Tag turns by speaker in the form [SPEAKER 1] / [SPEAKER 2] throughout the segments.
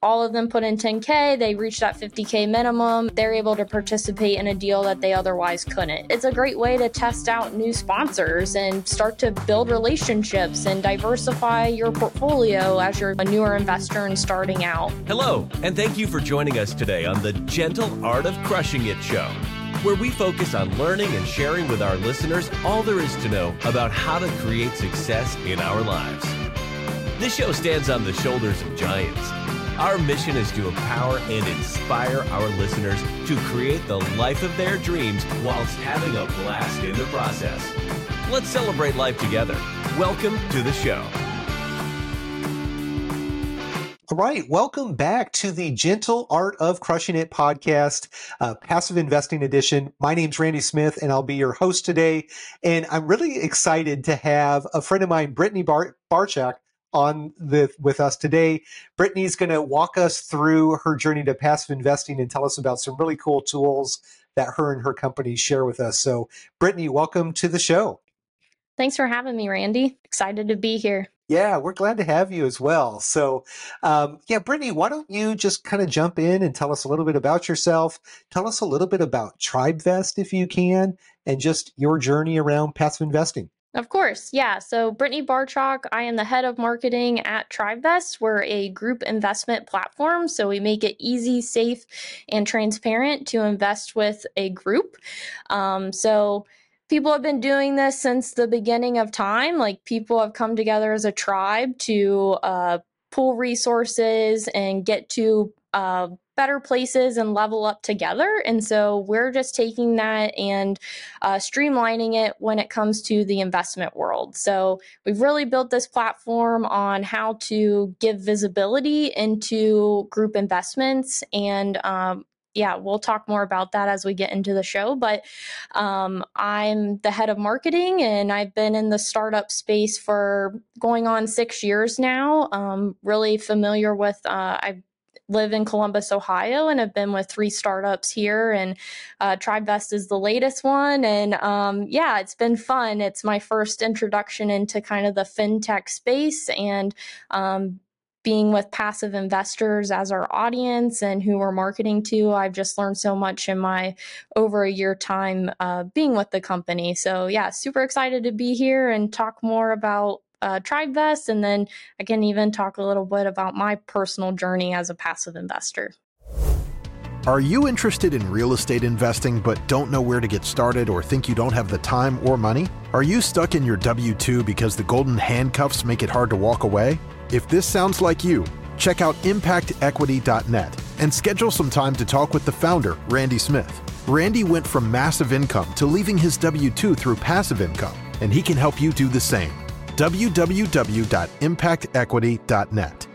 [SPEAKER 1] all of them put in 10K, they reach that 50K minimum, they're able to participate in a deal that they otherwise couldn't. It's a great way to test out new sponsors and start to build relationships and diversify your portfolio as you're a newer investor and starting out.
[SPEAKER 2] Hello, and thank you for joining us today on the Gentle Art of Crushing It show, where we focus on learning and sharing with our listeners all there is to know about how to create success in our lives. This show stands on the shoulders of giants our mission is to empower and inspire our listeners to create the life of their dreams whilst having a blast in the process. Let's celebrate life together. Welcome to the show.
[SPEAKER 3] All right, welcome back to the Gentle Art of Crushing It podcast, uh, passive investing edition. My name's Randy Smith, and I'll be your host today. And I'm really excited to have a friend of mine, Brittany Bar- Barchalk, on the with us today. Brittany's going to walk us through her journey to passive investing and tell us about some really cool tools that her and her company share with us. So, Brittany, welcome to the show.
[SPEAKER 1] Thanks for having me, Randy. Excited to be here.
[SPEAKER 3] Yeah, we're glad to have you as well. So, um, yeah, Brittany, why don't you just kind of jump in and tell us a little bit about yourself? Tell us a little bit about TribeVest, if you can, and just your journey around passive investing.
[SPEAKER 1] Of course, yeah. So, Brittany Barchalk, I am the head of marketing at TribeVest. We're a group investment platform, so we make it easy, safe, and transparent to invest with a group. Um, so, people have been doing this since the beginning of time. Like, people have come together as a tribe to uh, pool resources and get to uh, better places and level up together. And so we're just taking that and uh, streamlining it when it comes to the investment world. So we've really built this platform on how to give visibility into group investments and um, yeah, we'll talk more about that as we get into the show. But um, I'm the head of marketing, and I've been in the startup space for going on six years now. Um, really familiar with. Uh, I've live in Columbus, Ohio, and have been with three startups here. And uh, TribeVest is the latest one. And um, yeah, it's been fun. It's my first introduction into kind of the fintech space and um, being with passive investors as our audience and who we're marketing to. I've just learned so much in my over a year time uh, being with the company. So yeah, super excited to be here and talk more about uh, TribeVest, and then I can even talk a little bit about my personal journey as a passive investor.
[SPEAKER 4] Are you interested in real estate investing but don't know where to get started or think you don't have the time or money? Are you stuck in your W 2 because the golden handcuffs make it hard to walk away? If this sounds like you, check out impactequity.net and schedule some time to talk with the founder, Randy Smith. Randy went from massive income to leaving his W 2 through passive income, and he can help you do the same www.impactequity.net.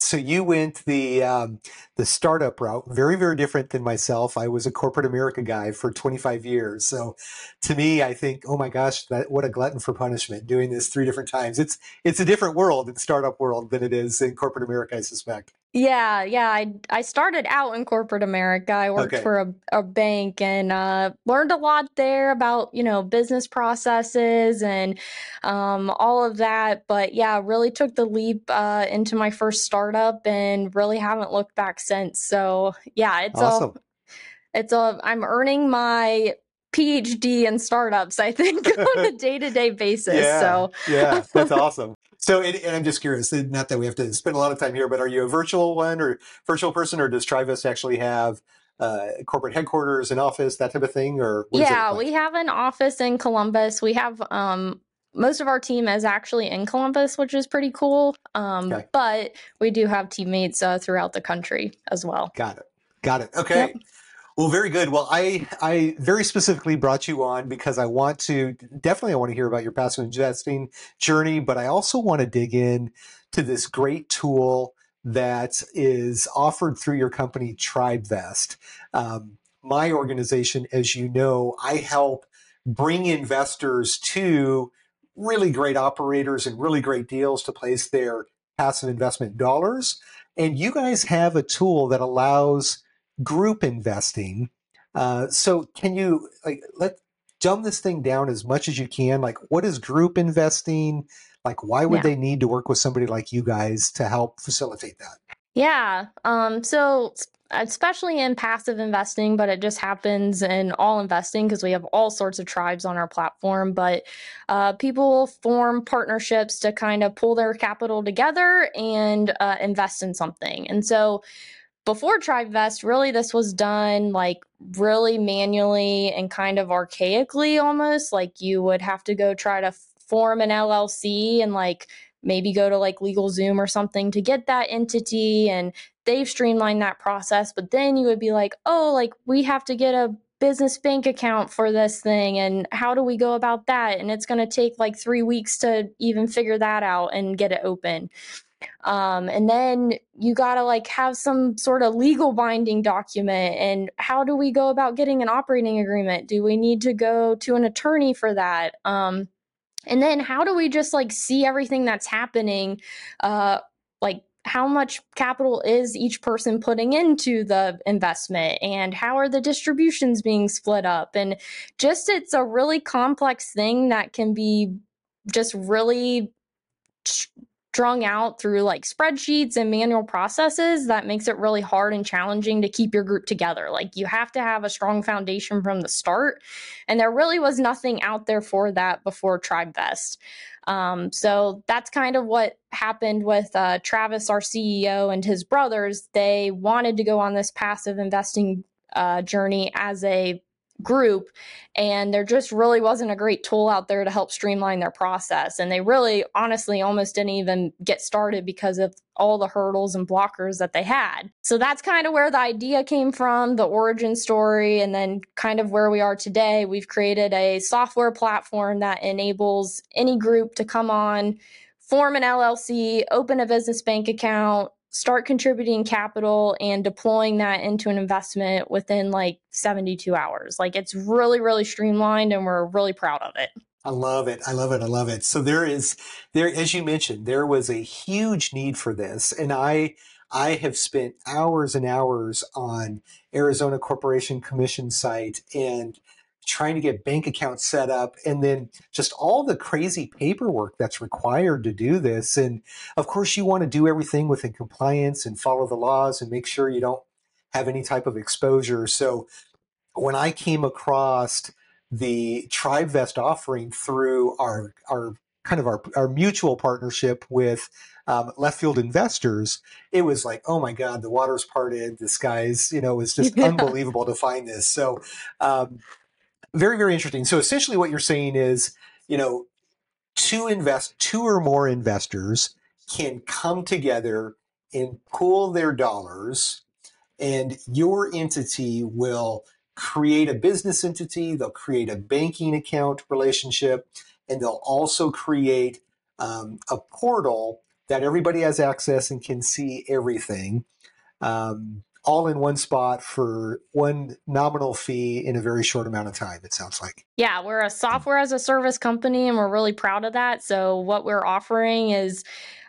[SPEAKER 3] So you went the um, the startup route, very very different than myself. I was a corporate America guy for 25 years. So to me, I think, oh my gosh, that what a glutton for punishment doing this three different times. It's it's a different world in startup world than it is in corporate America, I suspect.
[SPEAKER 1] Yeah, yeah. I I started out in corporate America. I worked okay. for a, a bank and uh, learned a lot there about you know business processes and um, all of that. But yeah, really took the leap uh, into my first startup and really haven't looked back since. So yeah, it's awesome. a it's a I'm earning my PhD in startups. I think on a day to day basis.
[SPEAKER 3] Yeah,
[SPEAKER 1] so
[SPEAKER 3] yeah, that's awesome. So, and, I'm just curious, not that we have to spend a lot of time here, but are you a virtual one or virtual person, or does TribeVest actually have uh, corporate headquarters, an office, that type of thing? Or
[SPEAKER 1] yeah, like? we have an office in Columbus. We have um, most of our team is actually in Columbus, which is pretty cool. Um, okay. But we do have teammates uh, throughout the country as well.
[SPEAKER 3] Got it. Got it. Okay. Yep. Well, very good. Well, I I very specifically brought you on because I want to definitely I want to hear about your passive investing journey, but I also want to dig in to this great tool that is offered through your company TribeVest. Um, my organization, as you know, I help bring investors to really great operators and really great deals to place their passive investment dollars. And you guys have a tool that allows group investing. Uh, so can you like let dumb this thing down as much as you can? Like, what is group investing? Like, why would yeah. they need to work with somebody like you guys to help facilitate that?
[SPEAKER 1] Yeah. Um, so especially in passive investing, but it just happens in all investing because we have all sorts of tribes on our platform. But uh, people form partnerships to kind of pull their capital together and uh, invest in something. And so before TribeVest, really this was done like really manually and kind of archaically almost. Like you would have to go try to form an LLC and like maybe go to like LegalZoom or something to get that entity and they've streamlined that process. But then you would be like, oh, like we have to get a business bank account for this thing and how do we go about that? And it's going to take like three weeks to even figure that out and get it open. Um, and then you got to like have some sort of legal binding document. And how do we go about getting an operating agreement? Do we need to go to an attorney for that? Um, and then how do we just like see everything that's happening uh like how much capital is each person putting into the investment and how are the distributions being split up and just it's a really complex thing that can be just really strung out through like spreadsheets and manual processes that makes it really hard and challenging to keep your group together. Like you have to have a strong foundation from the start. And there really was nothing out there for that before TribeVest. Um, so that's kind of what happened with uh, Travis, our CEO, and his brothers. They wanted to go on this passive investing uh, journey as a group and there just really wasn't a great tool out there to help streamline their process and they really honestly almost didn't even get started because of all the hurdles and blockers that they had. So that's kind of where the idea came from the origin story and then kind of where we are today. We've created a software platform that enables any group to come on form an llc open a business bank account start contributing capital and deploying that into an investment within like 72 hours. Like it's really, really streamlined and we're really proud of it.
[SPEAKER 3] I love it. I love it. I love it. So there is there, as you mentioned, there was a huge need for this. And I, I have spent hours and hours on Arizona Corporation Commission site and trying to get bank accounts set up and then just all the crazy paperwork that's required to do this and of course you want to do everything within compliance and follow the laws and make sure you don't have any type of exposure so when i came across the tribevest offering through our our kind of our, our mutual partnership with um, left field investors, it was like, oh my God, the water's parted. This guy's, you know, it was just yeah. unbelievable to find this. So um, very, very interesting. So essentially what you're saying is, you know, two invest two or more investors can come together and pool their dollars and your entity will create a business entity, they'll create a banking account relationship, and they'll also create um, a portal that everybody has access and can see everything. Um, all in one spot for one nominal fee in a very short amount of time, it sounds like.
[SPEAKER 1] Yeah, we're a software as a service company and we're really proud of that. So, what we're offering is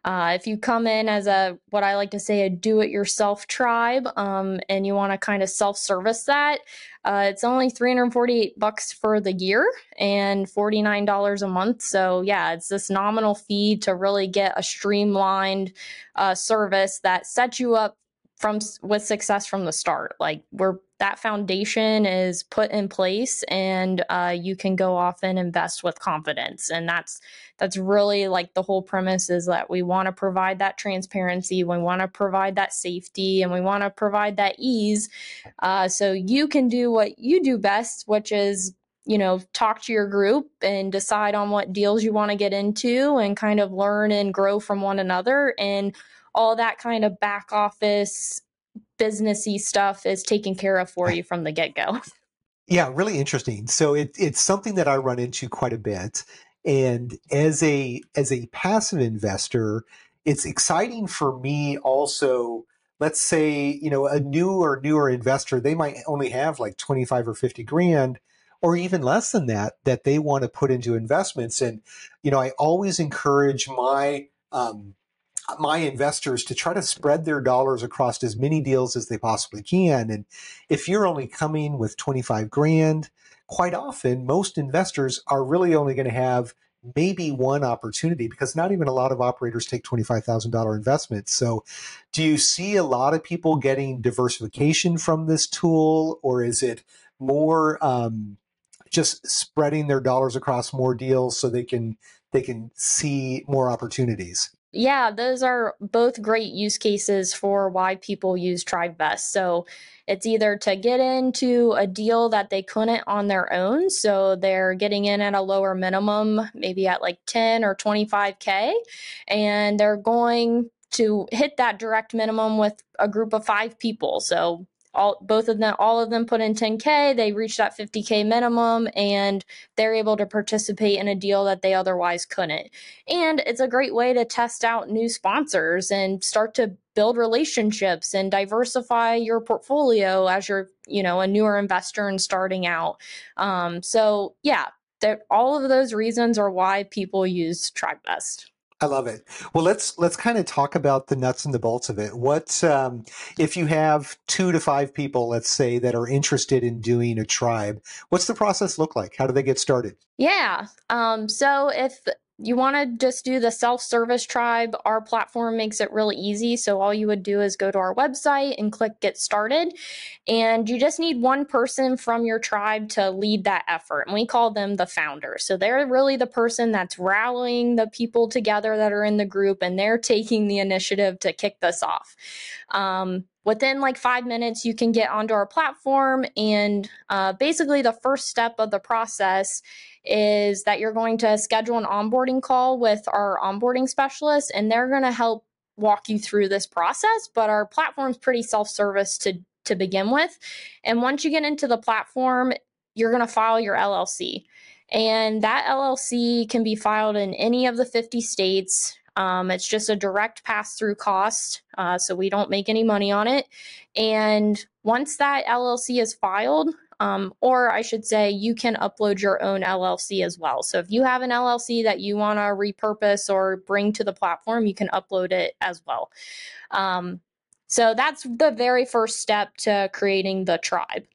[SPEAKER 1] uh, if you come in as a what I like to say a do-it-yourself tribe, um, and you want to kind of self-service that, uh, it's only 348 bucks for the year and $49 a month. So yeah, it's this nominal fee to really get a streamlined uh, service that sets you up from with success from the start. Like we're that foundation is put in place, and uh, you can go off and invest with confidence. And that's that's really like the whole premise is that we want to provide that transparency, we want to provide that safety, and we want to provide that ease, uh, so you can do what you do best, which is you know talk to your group and decide on what deals you want to get into and kind of learn and grow from one another and all that kind of back office businessy stuff is taken care of for you from the get go.
[SPEAKER 3] Yeah, really interesting. So it, it's something that I run into quite a bit. And as a as a passive investor, it's exciting for me also. Let's say, you know, a new or newer investor, they might only have like 25 or 50 grand or even less than that that they want to put into investments. And, you know, I always encourage my um, my investors to try to spread their dollars across as many deals as they possibly can. And if you're only coming with 25 grand, quite often most investors are really only going to have maybe one opportunity because not even a lot of operators take $25,000 investments. So, do you see a lot of people getting diversification from this tool, or is it more um, just spreading their dollars across more deals so they can they can see more opportunities?
[SPEAKER 1] Yeah, those are both great use cases for why people use TribeVest. So it's either to get into a deal that they couldn't on their own. So they're getting in at a lower minimum, maybe at like 10 or 25K, and they're going to hit that direct minimum with a group of five people. So all both of them all of them put in 10k they reach that 50k minimum and they're able to participate in a deal that they otherwise couldn't and it's a great way to test out new sponsors and start to build relationships and diversify your portfolio as you're you know a newer investor and starting out um, so yeah all of those reasons are why people use TribeVest.
[SPEAKER 3] I love it. Well, let's let's kind of talk about the nuts and the bolts of it. What um, if you have two to five people, let's say, that are interested in doing a tribe? What's the process look like? How do they get started?
[SPEAKER 1] Yeah. Um, so if you want to just do the self-service tribe. Our platform makes it really easy so all you would do is go to our website and click get started and you just need one person from your tribe to lead that effort and we call them the founder. So they're really the person that's rallying the people together that are in the group and they're taking the initiative to kick this off. Um, within like five minutes you can get onto our platform and uh, basically the first step of the process is that you're going to schedule an onboarding call with our onboarding specialist, and they're going to help walk you through this process. But our platform's pretty self-service to to begin with, and once you get into the platform, you're going to file your LLC. And that LLC can be filed in any of the 50 states. Um, it's just a direct pass through cost, uh, so we don't make any money on it. And once that LLC is filed, um, or I should say, you can upload your own LLC as well. So if you have an LLC that you want to repurpose or bring to the platform, you can upload it as well. Um, so that's the very first step to creating the tribe.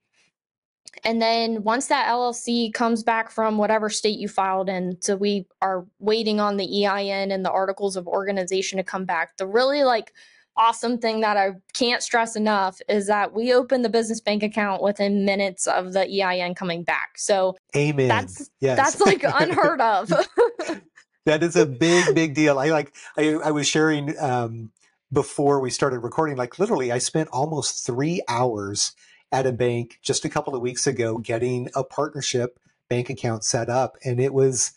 [SPEAKER 1] And then once that LLC comes back from whatever state you filed in, so we are waiting on the EIN and the articles of organization to come back. The really like awesome thing that I can't stress enough is that we open the business bank account within minutes of the EIN coming back. So
[SPEAKER 3] Amen.
[SPEAKER 1] That's
[SPEAKER 3] yes.
[SPEAKER 1] that's like unheard of.
[SPEAKER 3] that is a big, big deal. I like I, I was sharing um, before we started recording, like literally I spent almost three hours at a bank just a couple of weeks ago getting a partnership bank account set up. And it was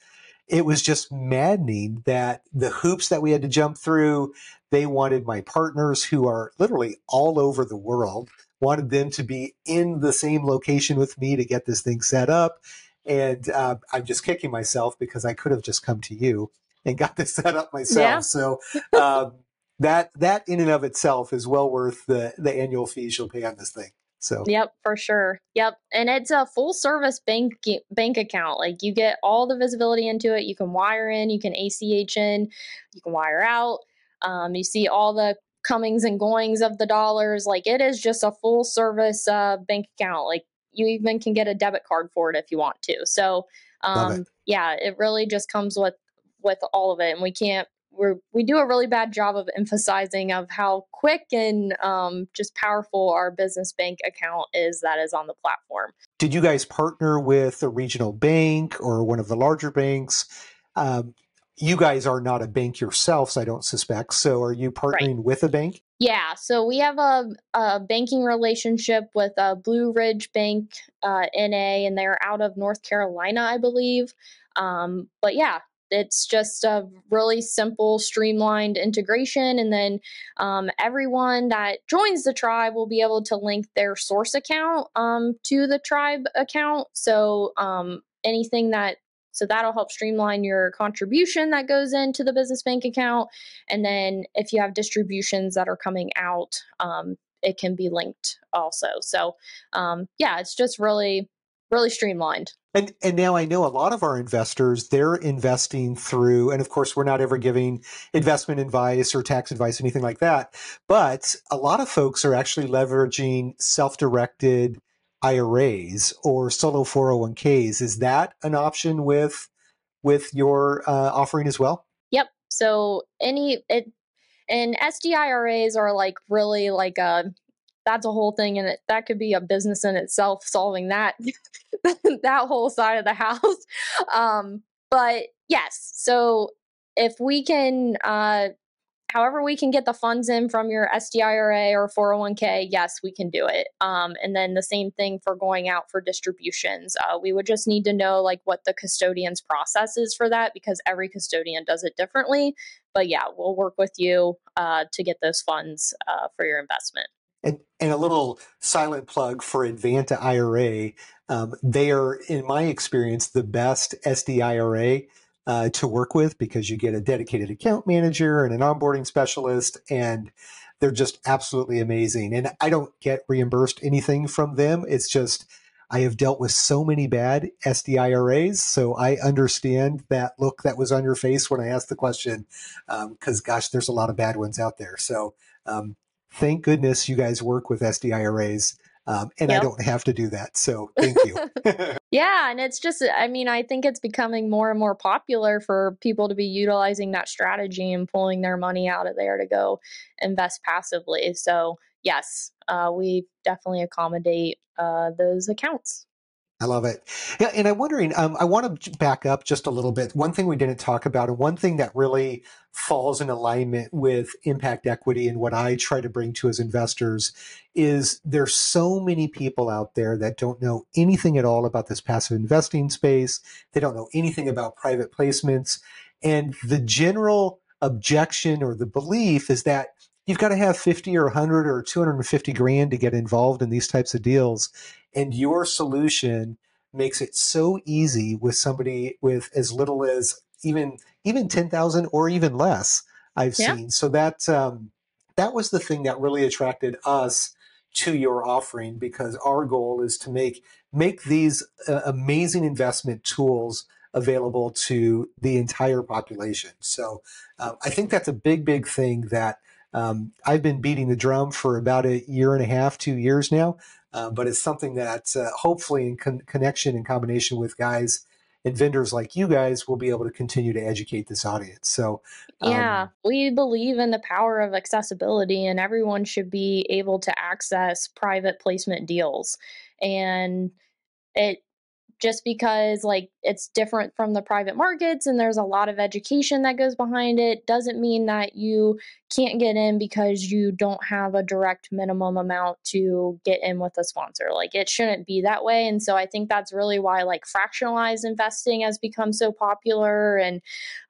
[SPEAKER 3] it was just maddening that the hoops that we had to jump through, they wanted my partners who are literally all over the world, wanted them to be in the same location with me to get this thing set up. And uh, I'm just kicking myself because I could have just come to you and got this set up myself. Yeah. So um, that that in and of itself is well worth the the annual fees you'll pay on this thing. So
[SPEAKER 1] Yep, for sure. Yep. And it's a full service bank bank account. Like you get all the visibility into it. You can wire in, you can ACH in, you can wire out. Um, you see all the comings and goings of the dollars. Like it is just a full service uh, bank account. Like you even can get a debit card for it if you want to. So um, it. yeah, it really just comes with with all of it, and we can't we we do a really bad job of emphasizing of how quick and um, just powerful our business bank account is that is on the platform.
[SPEAKER 3] Did you guys partner with a regional bank or one of the larger banks? Um, you guys are not a bank yourselves, I don't suspect. So are you partnering right. with a bank?
[SPEAKER 1] Yeah, so we have a, a banking relationship with a Blue Ridge Bank uh, NA, and they're out of North Carolina, I believe. Um, but yeah, it's just a really simple, streamlined integration. And then um, everyone that joins the tribe will be able to link their source account um, to the tribe account. So um, anything that so that'll help streamline your contribution that goes into the business bank account. And then if you have distributions that are coming out, um, it can be linked also. So um, yeah, it's just really, really streamlined.
[SPEAKER 3] And and now I know a lot of our investors they're investing through and of course we're not ever giving investment advice or tax advice anything like that but a lot of folks are actually leveraging self-directed IRAs or solo 401ks is that an option with with your uh, offering as well?
[SPEAKER 1] Yep. So any it and SDIRAs are like really like a that's a whole thing and it that could be a business in itself solving that that whole side of the house. Um, but yes, so if we can uh, however we can get the funds in from your SDIRA or 401k, yes, we can do it. Um, and then the same thing for going out for distributions. Uh, we would just need to know like what the custodian's process is for that because every custodian does it differently. But yeah, we'll work with you uh, to get those funds uh, for your investment.
[SPEAKER 3] And, and a little silent plug for Advanta IRA. Um, they are, in my experience, the best SDIRA uh, to work with because you get a dedicated account manager and an onboarding specialist, and they're just absolutely amazing. And I don't get reimbursed anything from them. It's just I have dealt with so many bad SDIRAs, so I understand that look that was on your face when I asked the question. Because um, gosh, there's a lot of bad ones out there. So um, thank goodness you guys work with SDIRAs. Um, and yep. I don't have to do that. So thank you.
[SPEAKER 1] yeah. And it's just, I mean, I think it's becoming more and more popular for people to be utilizing that strategy and pulling their money out of there to go invest passively. So, yes, uh, we definitely accommodate uh, those accounts.
[SPEAKER 3] I love it. Yeah, and I'm wondering, um, I want to back up just a little bit. One thing we didn't talk about, and one thing that really falls in alignment with impact equity and what I try to bring to as investors is there's so many people out there that don't know anything at all about this passive investing space. They don't know anything about private placements. And the general objection or the belief is that you've got to have 50 or 100 or 250 grand to get involved in these types of deals and your solution makes it so easy with somebody with as little as even even 10,000 or even less I've yeah. seen so that um, that was the thing that really attracted us to your offering because our goal is to make make these uh, amazing investment tools available to the entire population. So uh, I think that's a big, big thing that um, I've been beating the drum for about a year and a half, two years now. Uh, but it's something that uh, hopefully in con- connection and combination with guys and vendors like you guys will be able to continue to educate this audience. So,
[SPEAKER 1] um, yeah, we believe in the power of accessibility, and everyone should be able to access private placement deals. And it just because like it's different from the private markets and there's a lot of education that goes behind it doesn't mean that you can't get in because you don't have a direct minimum amount to get in with a sponsor. Like it shouldn't be that way. And so i think that's really why like fractionalized investing has become so popular and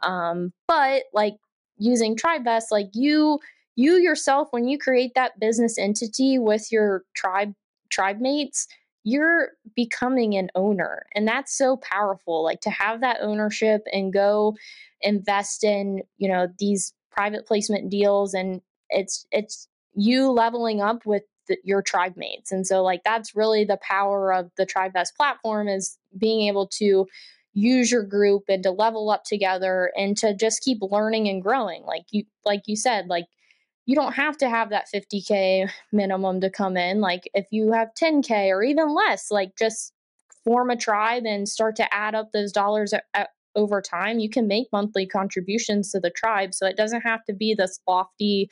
[SPEAKER 1] um but like using tribevest like you you yourself when you create that business entity with your tribe tribe mates you're becoming an owner and that's so powerful like to have that ownership and go invest in you know these private placement deals and it's it's you leveling up with the, your tribe mates and so like that's really the power of the Tribe tribevest platform is being able to use your group and to level up together and to just keep learning and growing like you like you said like you don't have to have that 50k minimum to come in. Like if you have 10k or even less like just form a tribe and start to add up those dollars at, at, over time. You can make monthly contributions to the tribe so it doesn't have to be this lofty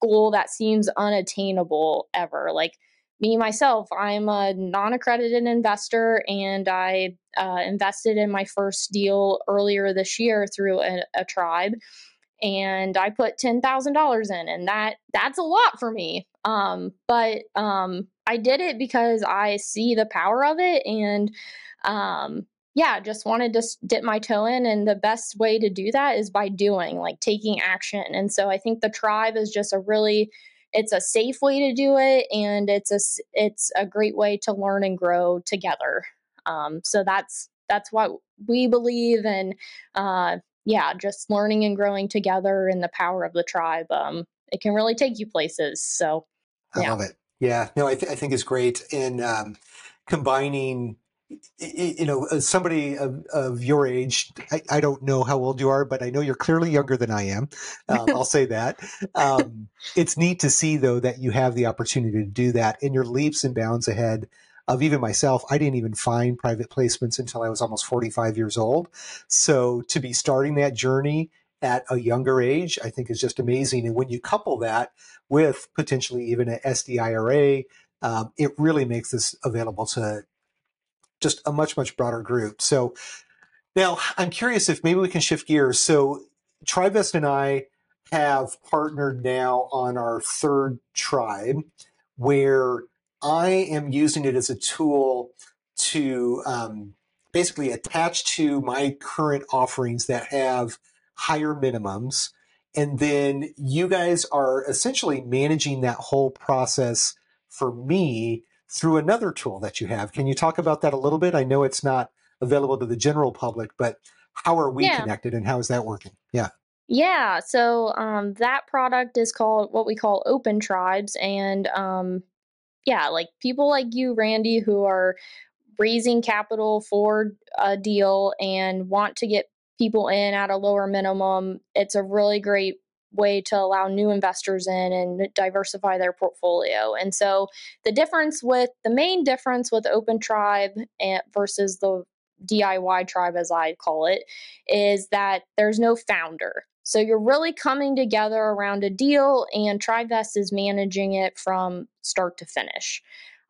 [SPEAKER 1] goal that seems unattainable ever. Like me myself i'm a non-accredited investor and i uh, invested in my first deal earlier this year through a, a tribe and I put ten thousand dollars in, and that that's a lot for me. Um, but um, I did it because I see the power of it, and um, yeah, just wanted to dip my toe in. And the best way to do that is by doing, like taking action. And so I think the tribe is just a really it's a safe way to do it, and it's a it's a great way to learn and grow together. Um, so that's that's what we believe, and uh, yeah, just learning and growing together and the power of the tribe. Um, it can really take you places. So
[SPEAKER 3] yeah. I love it. Yeah, no, I, th- I think it's great in um, combining. You know, somebody of, of your age, I, I, don't know how old you are, but I know you're clearly younger than I am. Um, I'll say that. Um, it's neat to see, though, that you have the opportunity to do that and you're leaps and bounds ahead of even myself. I didn't even find private placements until I was almost 45 years old. So to be starting that journey at a younger age, I think is just amazing. And when you couple that with potentially even an SDIRA, um, it really makes this available to just a much, much broader group. So now I'm curious if maybe we can shift gears. So Tribevest and I have partnered now on our third tribe where I am using it as a tool to um, basically attach to my current offerings that have higher minimums. And then you guys are essentially managing that whole process for me through another tool that you have. Can you talk about that a little bit? I know it's not available to the general public, but how are we yeah. connected and how is that working? Yeah.
[SPEAKER 1] Yeah, so um, that product is called what we call Open Tribes, and um, yeah, like people like you, Randy, who are raising capital for a deal and want to get people in at a lower minimum. It's a really great way to allow new investors in and diversify their portfolio. And so the difference with the main difference with Open Tribe versus the DIY tribe, as I call it, is that there's no founder. So you're really coming together around a deal, and TribeVest is managing it from start to finish.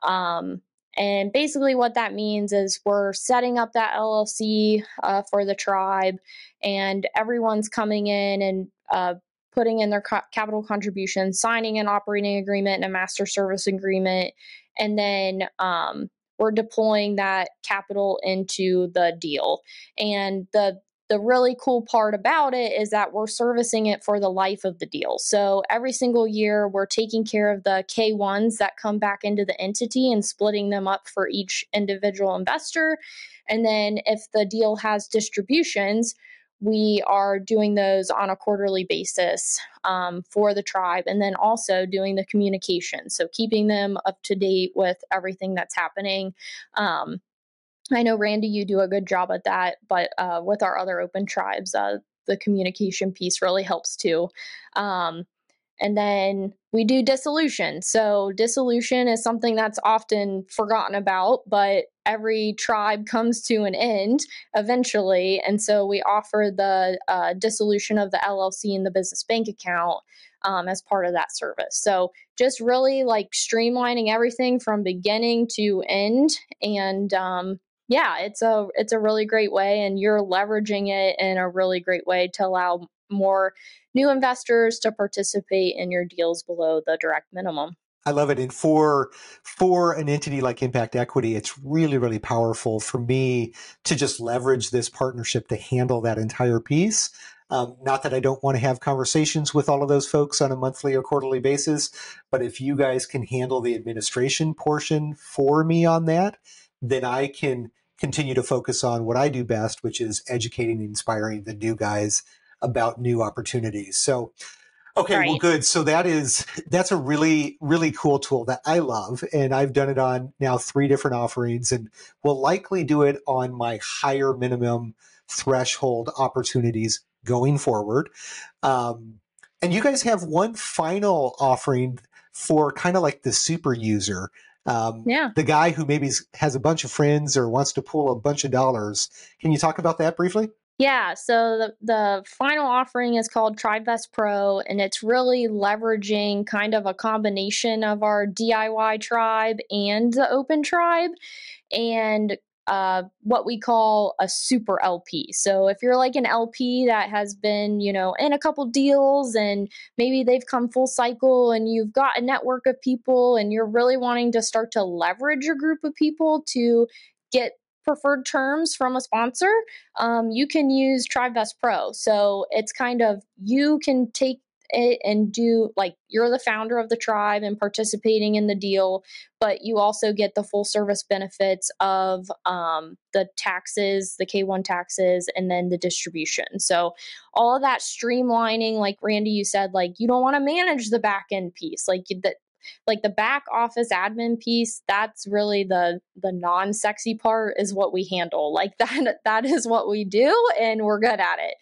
[SPEAKER 1] Um, and basically, what that means is we're setting up that LLC uh, for the tribe, and everyone's coming in and uh, putting in their co- capital contribution, signing an operating agreement and a master service agreement, and then um, we're deploying that capital into the deal. And the the really cool part about it is that we're servicing it for the life of the deal. So every single year, we're taking care of the K1s that come back into the entity and splitting them up for each individual investor. And then if the deal has distributions, we are doing those on a quarterly basis um, for the tribe and then also doing the communication. So keeping them up to date with everything that's happening. Um, I know Randy, you do a good job at that, but uh, with our other open tribes, uh, the communication piece really helps too. Um, and then we do dissolution. So, dissolution is something that's often forgotten about, but every tribe comes to an end eventually. And so, we offer the uh, dissolution of the LLC and the business bank account um, as part of that service. So, just really like streamlining everything from beginning to end and um, yeah, it's a it's a really great way, and you're leveraging it in a really great way to allow more new investors to participate in your deals below the direct minimum.
[SPEAKER 3] I love it. And for for an entity like Impact Equity, it's really, really powerful for me to just leverage this partnership to handle that entire piece. Um, not that I don't want to have conversations with all of those folks on a monthly or quarterly basis, but if you guys can handle the administration portion for me on that, then I can continue to focus on what I do best, which is educating and inspiring the new guys about new opportunities. So, okay, right. well, good. So that is that's a really really cool tool that I love, and I've done it on now three different offerings, and will likely do it on my higher minimum threshold opportunities going forward. Um, and you guys have one final offering for kind of like the super user um, yeah. The guy who maybe has a bunch of friends or wants to pull a bunch of dollars. Can you talk about that briefly?
[SPEAKER 1] Yeah, so the, the final offering is called TribeVest Pro, and it's really leveraging kind of a combination of our DIY tribe and the open tribe. And uh, what we call a super LP. So if you're like an LP that has been, you know, in a couple deals and maybe they've come full cycle and you've got a network of people and you're really wanting to start to leverage a group of people to get preferred terms from a sponsor, um, you can use TribeVest Pro. So it's kind of you can take it and do like you're the founder of the tribe and participating in the deal, but you also get the full service benefits of um, the taxes, the K1 taxes, and then the distribution. So all of that streamlining, like Randy, you said, like you don't want to manage the back end piece, like that like the back office admin piece that's really the the non-sexy part is what we handle. Like that that is what we do and we're good at it.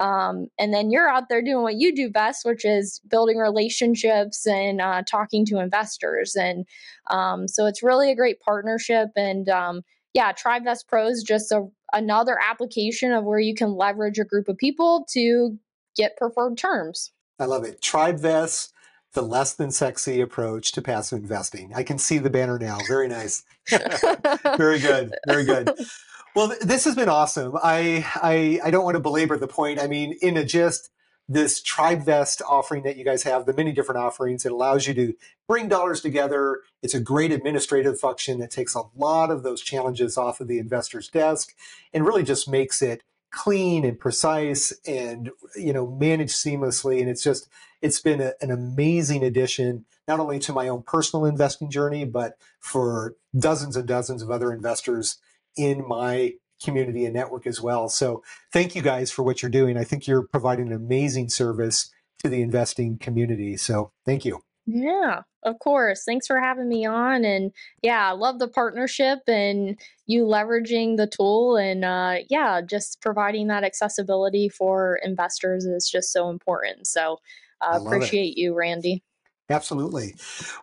[SPEAKER 1] Um, and then you're out there doing what you do best which is building relationships and uh, talking to investors. And um, so it's really a great partnership and um, yeah tribevest pro is just a, another application of where you can leverage a group of people to get preferred terms.
[SPEAKER 3] I love it. TribeVest, the less than sexy approach to passive investing. I can see the banner now. Very nice. Very good. Very good. Well, this has been awesome. I, I I don't want to belabor the point. I mean, in a gist, this TribeVest offering that you guys have, the many different offerings, it allows you to bring dollars together. It's a great administrative function that takes a lot of those challenges off of the investor's desk and really just makes it clean and precise and you know managed seamlessly. And it's just it's been a, an amazing addition not only to my own personal investing journey but for dozens and dozens of other investors in my community and network as well. So thank you guys for what you're doing. I think you're providing an amazing service to the investing community. So thank you
[SPEAKER 1] yeah, of course. Thanks for having me on. And yeah, I love the partnership and you leveraging the tool. And uh, yeah, just providing that accessibility for investors is just so important. So uh, appreciate it. you, Randy.
[SPEAKER 3] Absolutely.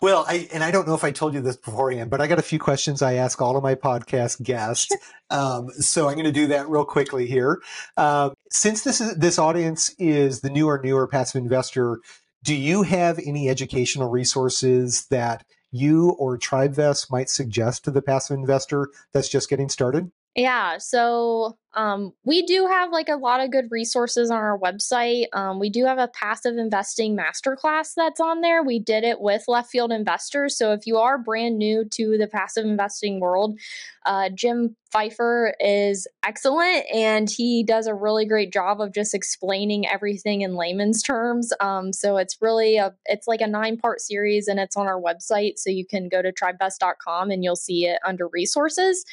[SPEAKER 3] Well, I and I don't know if I told you this beforehand, but I got a few questions I ask all of my podcast guests. um, so I'm going to do that real quickly here. Uh, since this is this audience is the newer newer passive investor do you have any educational resources that you or TribeVest might suggest to the passive investor that's just getting started?
[SPEAKER 1] Yeah, so um, we do have like a lot of good resources on our website. Um, we do have a passive investing masterclass that's on there. We did it with left field investors. So if you are brand new to the passive investing world, uh, Jim Pfeifer is excellent and he does a really great job of just explaining everything in layman's terms. Um, so it's really a it's like a nine part series and it's on our website. So you can go to tribevest.com and you'll see it under resources.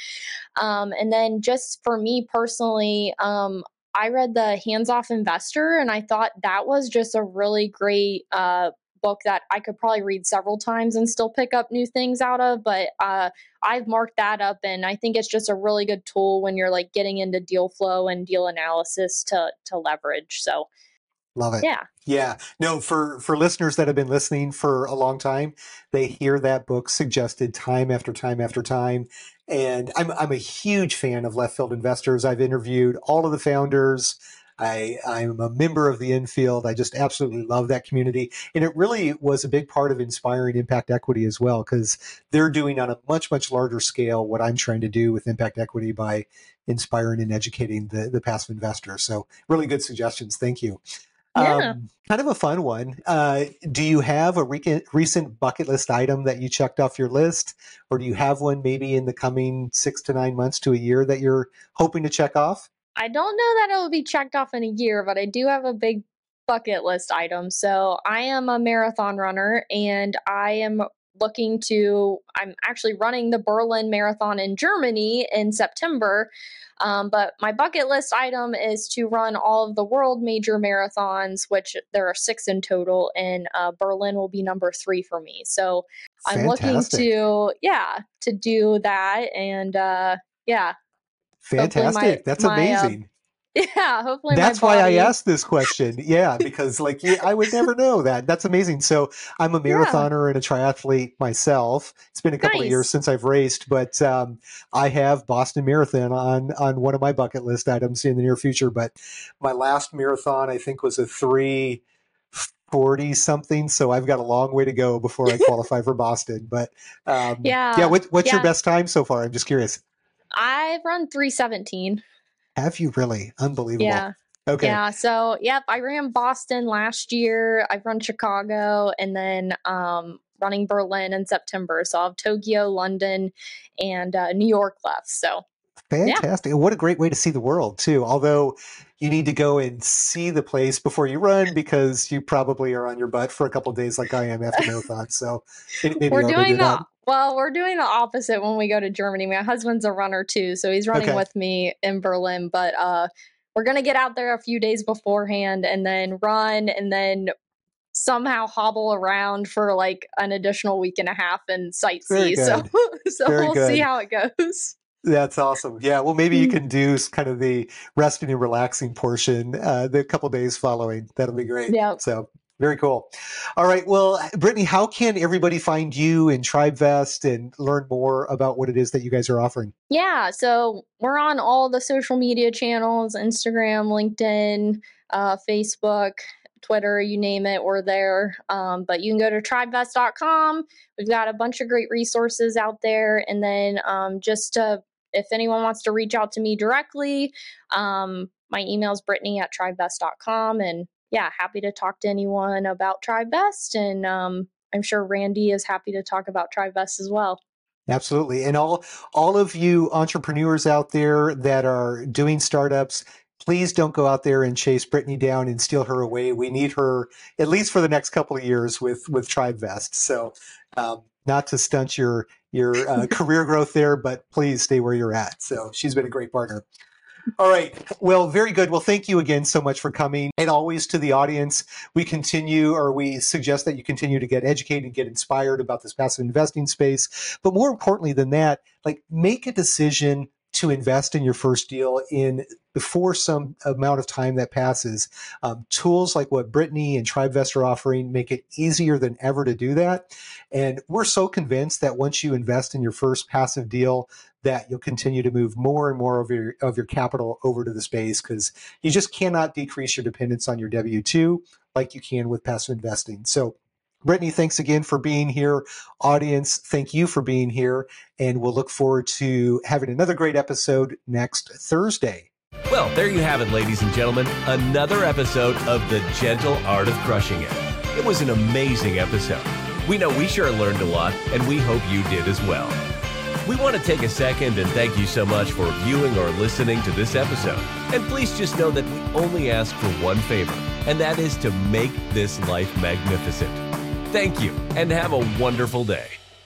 [SPEAKER 1] Um, and then just for me personally, um, I read the Hands Off Investor and I thought that was just a really great uh, book that I could probably read several times and still pick up new things out of. But uh, I've marked that up, and I think it's just a really good tool when you're like getting into deal flow and deal analysis to to leverage. So.
[SPEAKER 3] Love it.
[SPEAKER 1] Yeah.
[SPEAKER 3] Yeah. No, for for listeners that have been listening for a long time, they hear that book suggested time after time after time. And I'm I'm a huge fan of left field investors. I've interviewed all of the founders. I, I'm a member of the infield. I just absolutely love that community. And it really was a big part of inspiring impact equity as well, because they're doing on a much, much larger scale what I'm trying to do with impact equity by inspiring and educating the, the passive investor. So really good suggestions. Thank you.
[SPEAKER 1] Yeah.
[SPEAKER 3] Um, kind of a fun one. Uh, do you have a re- recent bucket list item that you checked off your list, or do you have one maybe in the coming six to nine months to a year that you're hoping to check off?
[SPEAKER 1] I don't know that it will be checked off in a year, but I do have a big bucket list item. So I am a marathon runner and I am looking to, I'm actually running the Berlin Marathon in Germany in September. Um, but my bucket list item is to run all of the world major marathons, which there are six in total, and uh, Berlin will be number three for me. So I'm
[SPEAKER 3] Fantastic.
[SPEAKER 1] looking to, yeah, to do that. And uh, yeah,
[SPEAKER 3] Fantastic. My, That's my, uh, amazing. Uh,
[SPEAKER 1] yeah, hopefully
[SPEAKER 3] That's why I asked this question. Yeah, because like yeah, I would never know that. That's amazing. So I'm a marathoner yeah. and a triathlete myself. It's been a couple
[SPEAKER 1] nice.
[SPEAKER 3] of years since I've raced, but um, I have Boston Marathon on on one of my bucket list items in the near future. But my last marathon, I think, was a three. 40 something so i've got a long way to go before i qualify for boston but um,
[SPEAKER 1] yeah
[SPEAKER 3] yeah what, what's
[SPEAKER 1] yeah.
[SPEAKER 3] your best time so far i'm just curious
[SPEAKER 1] I've run 317.
[SPEAKER 3] Have you really? Unbelievable.
[SPEAKER 1] Yeah.
[SPEAKER 3] Okay.
[SPEAKER 1] Yeah. So, yep, I ran Boston last year. I've run Chicago and then um, running Berlin in September. So, I'll have Tokyo, London, and uh, New York left. So,
[SPEAKER 3] Fantastic. Yeah. What a great way to see the world, too. Although you need to go and see the place before you run because you probably are on your butt for a couple days like I am after marathon. So maybe
[SPEAKER 1] we're doing
[SPEAKER 3] do
[SPEAKER 1] that. Well, we're doing the opposite when we go to Germany. My husband's a runner too, so he's running
[SPEAKER 3] okay.
[SPEAKER 1] with me in Berlin. But uh, we're gonna get out there a few days beforehand and then run and then somehow hobble around for like an additional week and a half and sightsee. So, so Very we'll good. see how it goes.
[SPEAKER 3] That's awesome. Yeah. Well, maybe you mm. can do kind of the resting and relaxing portion uh, the couple days following. That'll be great.
[SPEAKER 1] Yeah.
[SPEAKER 3] So very cool. All right. Well, Brittany, how can everybody find you in TribeVest and learn more about what it is that you guys are offering?
[SPEAKER 1] Yeah. So we're on all the social media channels Instagram, LinkedIn, uh, Facebook, Twitter, you name it, we're there. Um, but you can go to tribevest.com. We've got a bunch of great resources out there. And then um, just to, if anyone wants to reach out to me directly, um, my email is brittany at tribevest.com. And yeah, happy to talk to anyone about Tribevest. And um, I'm sure Randy is happy to talk about Tribevest as well.
[SPEAKER 3] Absolutely. And all all of you entrepreneurs out there that are doing startups, please don't go out there and chase Brittany down and steal her away. We need her at least for the next couple of years with with Tribevest. So um, not to stunt your your uh, career growth there, but please stay where you're at. So she's been a great partner. All right. Well, very good. Well, thank you again so much for coming. And always to the audience, we continue or we suggest that you continue to get educated and get inspired about this passive investing space. But more importantly than that, like make a decision to invest in your first deal in before some amount of time that passes. Um, tools like what Brittany and Tribevest are offering make it easier than ever to do that. And we're so convinced that once you invest in your first passive deal, that you'll continue to move more and more of your of your capital over to the space because you just cannot decrease your dependence on your W two like you can with passive investing. So Brittany, thanks again for being here. Audience, thank you for being here. And we'll look forward to having another great episode next Thursday.
[SPEAKER 2] Well, there you have it, ladies and gentlemen. Another episode of The Gentle Art of Crushing It. It was an amazing episode. We know we sure learned a lot, and we hope you did as well. We want to take a second and thank you so much for viewing or listening to this episode. And please just know that we only ask for one favor, and that is to make this life magnificent. Thank you, and have a wonderful day.